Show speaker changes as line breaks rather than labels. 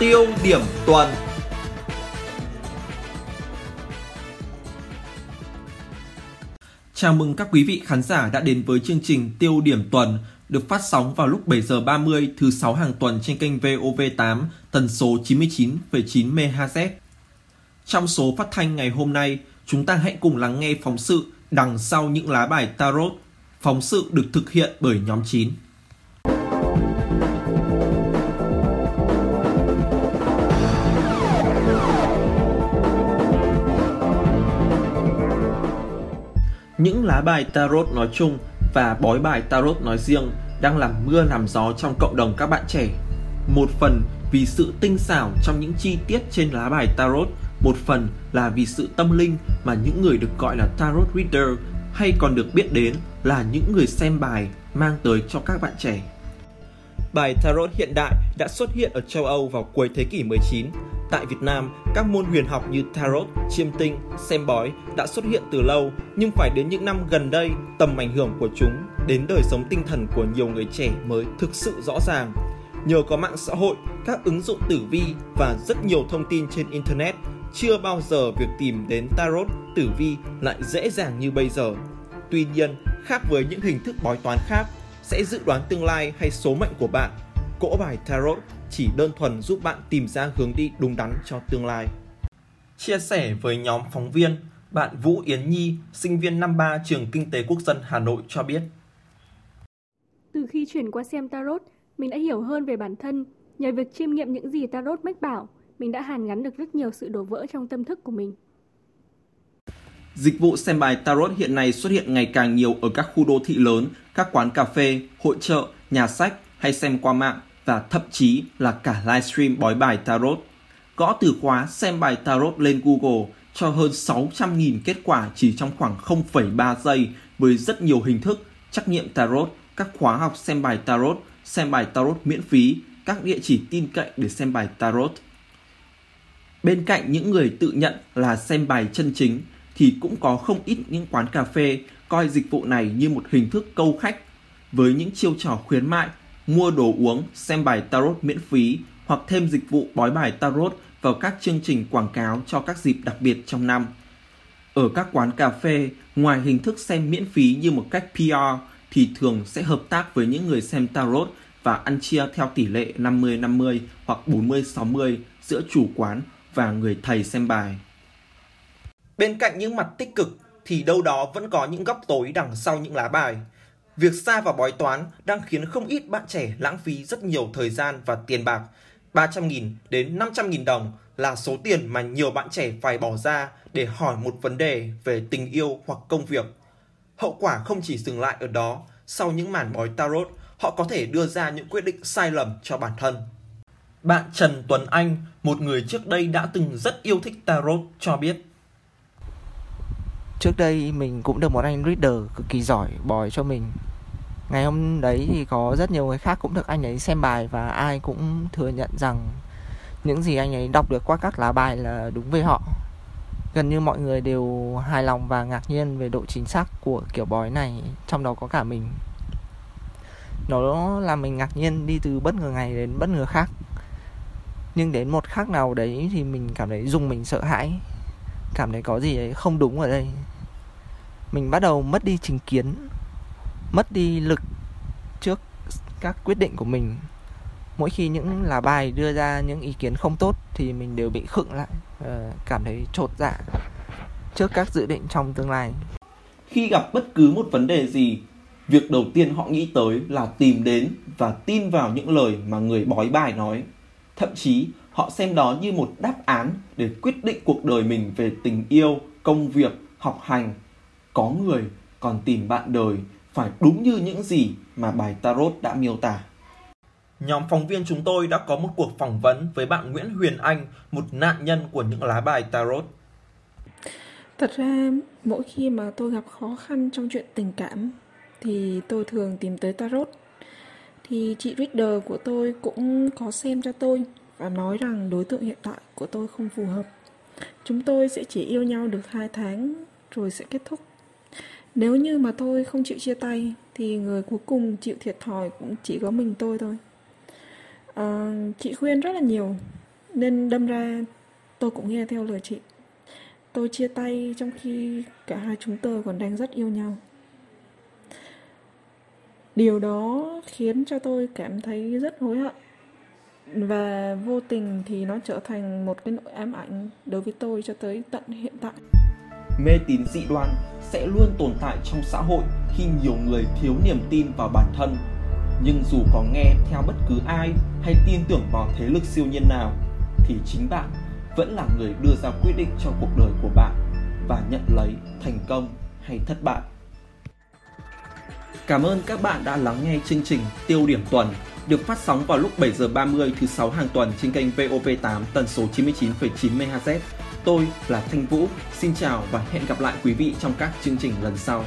Tiêu điểm tuần Chào mừng các quý vị khán giả đã đến với chương trình Tiêu điểm tuần được phát sóng vào lúc 7 giờ 30 thứ 6 hàng tuần trên kênh VOV8 tần số 99,9 MHz. Trong số phát thanh ngày hôm nay, chúng ta hãy cùng lắng nghe phóng sự đằng sau những lá bài tarot. Phóng sự được thực hiện bởi nhóm 9. Những lá bài tarot nói chung và bói bài tarot nói riêng đang làm mưa làm gió trong cộng đồng các bạn trẻ. Một phần vì sự tinh xảo trong những chi tiết trên lá bài tarot, một phần là vì sự tâm linh mà những người được gọi là tarot reader hay còn được biết đến là những người xem bài mang tới cho các bạn trẻ. Bài tarot hiện đại đã xuất hiện ở châu Âu vào cuối thế kỷ 19. Tại Việt Nam, các môn huyền học như tarot, chiêm tinh, xem bói đã xuất hiện từ lâu, nhưng phải đến những năm gần đây, tầm ảnh hưởng của chúng đến đời sống tinh thần của nhiều người trẻ mới thực sự rõ ràng. Nhờ có mạng xã hội, các ứng dụng tử vi và rất nhiều thông tin trên internet, chưa bao giờ việc tìm đến tarot, tử vi lại dễ dàng như bây giờ. Tuy nhiên, khác với những hình thức bói toán khác, sẽ dự đoán tương lai hay số mệnh của bạn. Cỗ bài tarot chỉ đơn thuần giúp bạn tìm ra hướng đi đúng đắn cho tương lai. Chia sẻ với nhóm phóng viên, bạn Vũ Yến Nhi, sinh viên năm 3 trường Kinh tế Quốc dân Hà Nội cho biết.
Từ khi chuyển qua xem tarot, mình đã hiểu hơn về bản thân. Nhờ việc chiêm nghiệm những gì tarot mách bảo, mình đã hàn gắn được rất nhiều sự đổ vỡ trong tâm thức của mình.
Dịch vụ xem bài tarot hiện nay xuất hiện ngày càng nhiều ở các khu đô thị lớn, các quán cà phê, hội trợ, nhà sách hay xem qua mạng và thậm chí là cả livestream bói bài tarot. Gõ từ khóa xem bài tarot lên Google cho hơn 600.000 kết quả chỉ trong khoảng 0,3 giây với rất nhiều hình thức, trắc nghiệm tarot, các khóa học xem bài tarot, xem bài tarot miễn phí, các địa chỉ tin cậy để xem bài tarot. Bên cạnh những người tự nhận là xem bài chân chính thì cũng có không ít những quán cà phê coi dịch vụ này như một hình thức câu khách với những chiêu trò khuyến mại, mua đồ uống, xem bài tarot miễn phí hoặc thêm dịch vụ bói bài tarot vào các chương trình quảng cáo cho các dịp đặc biệt trong năm. Ở các quán cà phê, ngoài hình thức xem miễn phí như một cách PR thì thường sẽ hợp tác với những người xem tarot và ăn chia theo tỷ lệ 50-50 hoặc 40-60 giữa chủ quán và người thầy xem bài. Bên cạnh những mặt tích cực thì đâu đó vẫn có những góc tối đằng sau những lá bài. Việc xa vào bói toán đang khiến không ít bạn trẻ lãng phí rất nhiều thời gian và tiền bạc. 300.000 đến 500.000 đồng là số tiền mà nhiều bạn trẻ phải bỏ ra để hỏi một vấn đề về tình yêu hoặc công việc. Hậu quả không chỉ dừng lại ở đó, sau những màn bói tarot, họ có thể đưa ra những quyết định sai lầm cho bản thân. Bạn Trần Tuấn Anh, một người trước đây đã từng rất yêu thích tarot, cho biết.
Trước đây mình cũng được một anh reader cực kỳ giỏi bói cho mình. Ngày hôm đấy thì có rất nhiều người khác cũng được anh ấy xem bài Và ai cũng thừa nhận rằng những gì anh ấy đọc được qua các lá bài là đúng với họ. Gần như mọi người đều hài lòng và ngạc nhiên về độ chính xác của kiểu bói này, Trong đó có cả mình. Nó làm mình ngạc nhiên đi từ bất ngờ này đến bất ngờ khác. Nhưng đến một khác nào đấy thì mình cảm thấy dùng mình sợ hãi. Cảm thấy có gì đấy không đúng ở đây. Mình bắt đầu mất đi chính kiến, mất đi lực trước các quyết định của mình. Mỗi khi những là bài đưa ra những ý kiến không tốt thì mình đều bị khựng lại ờ, cảm thấy trột dạ trước các dự định trong tương lai.
Khi gặp bất cứ một vấn đề gì, việc đầu tiên họ nghĩ tới là tìm đến và tin vào những lời mà người bói bài nói. Thậm chí, họ xem đó như một đáp án để quyết định cuộc đời mình về tình yêu công việc học hành có người còn tìm bạn đời phải đúng như những gì mà bài tarot đã miêu tả. Nhóm phóng viên chúng tôi đã có một cuộc phỏng vấn với bạn Nguyễn Huyền Anh, một nạn nhân của những lá bài tarot.
Thật ra, mỗi khi mà tôi gặp khó khăn trong chuyện tình cảm thì tôi thường tìm tới tarot. Thì chị reader của tôi cũng có xem cho tôi và nói rằng đối tượng hiện tại của tôi không phù hợp. Chúng tôi sẽ chỉ yêu nhau được 2 tháng rồi sẽ kết thúc. Nếu như mà tôi không chịu chia tay thì người cuối cùng chịu thiệt thòi cũng chỉ có mình tôi thôi. À, chị khuyên rất là nhiều Nên đâm ra tôi cũng nghe theo lời chị. Tôi chia tay trong khi cả hai chúng tôi còn đang rất yêu nhau. Điều đó khiến cho tôi cảm thấy rất hối hận và vô tình thì nó trở thành một cái nỗi ám ảnh đối với tôi cho tới tận hiện tại.
Mê tín dị đoan sẽ luôn tồn tại trong xã hội khi nhiều người thiếu niềm tin vào bản thân. Nhưng dù có nghe theo bất cứ ai hay tin tưởng vào thế lực siêu nhiên nào, thì chính bạn vẫn là người đưa ra quyết định cho cuộc đời của bạn và nhận lấy thành công hay thất bại. Cảm ơn các bạn đã lắng nghe chương trình Tiêu điểm tuần được phát sóng vào lúc 7 giờ 30 thứ sáu hàng tuần trên kênh VOV8 tần số 99,9 MHz. Tôi là Thanh Vũ, xin chào và hẹn gặp lại quý vị trong các chương trình lần sau.